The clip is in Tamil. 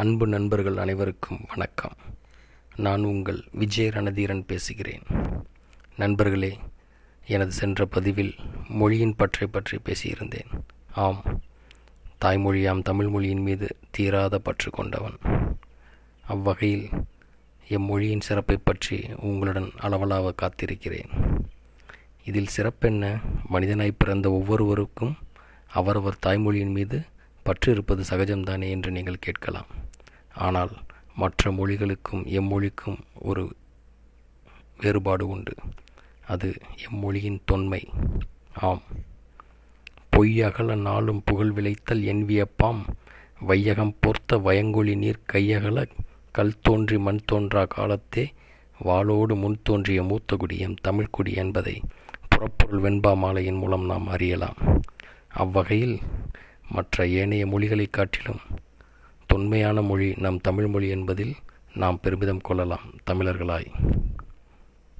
அன்பு நண்பர்கள் அனைவருக்கும் வணக்கம். நான் உங்கள் விஜய் ரணதீரன் பேசுகிறேன். நண்பர்களே எனது சென்ற பதிவில் மொழியின் பற்றை பற்றி பேசியிருந்தேன். ஆம் தாய்மொழியாம் தமிழ் மொழியின் மீது தீராத பற்று கொண்டவன். அவ்வகையில் எம்மொழியின் சிறப்பை பற்றி உங்களுடன் அளவலாக காத்திருக்கிறேன். இதில் சிறப்பென்ன மனிதனாய் பிறந்த ஒவ்வொருவருக்கும் அவரவர் தாய்மொழியின் மீது பற்று இருப்பது சகஜம்தானே என்று நீங்கள் கேட்கலாம். ஆனால் மற்ற மொழிகளுக்கும் எம்மொழிக்கும் ஒரு வேறுபாடு உண்டு. அது எம்மொழியின் தொன்மை. ஆம். பொய்யகல நாளும் புகழ் விளைத்தல் என் வியப்பாம் வையகம் பொர்த்த வயங்கொழி நீர் கையகல கல் தோன்றி மண் தோன்றா காலத்தே. வாளோடு முன் தோன்றிய மூத்தகுடியம் தமிழ்குடி என்பதை புறப்பொருள் வெண்பா மாலையின் மூலம் நாம் அறியலாம். அவ்வகையில் மற்ற ஏனைய மொழிகளைக் காட்டிலும் தொன்மையான மொழி நம் தமிழ்மொழி என்பதில் நாம் பெருமிதம் கொள்ளலாம். தமிழர்களாய்.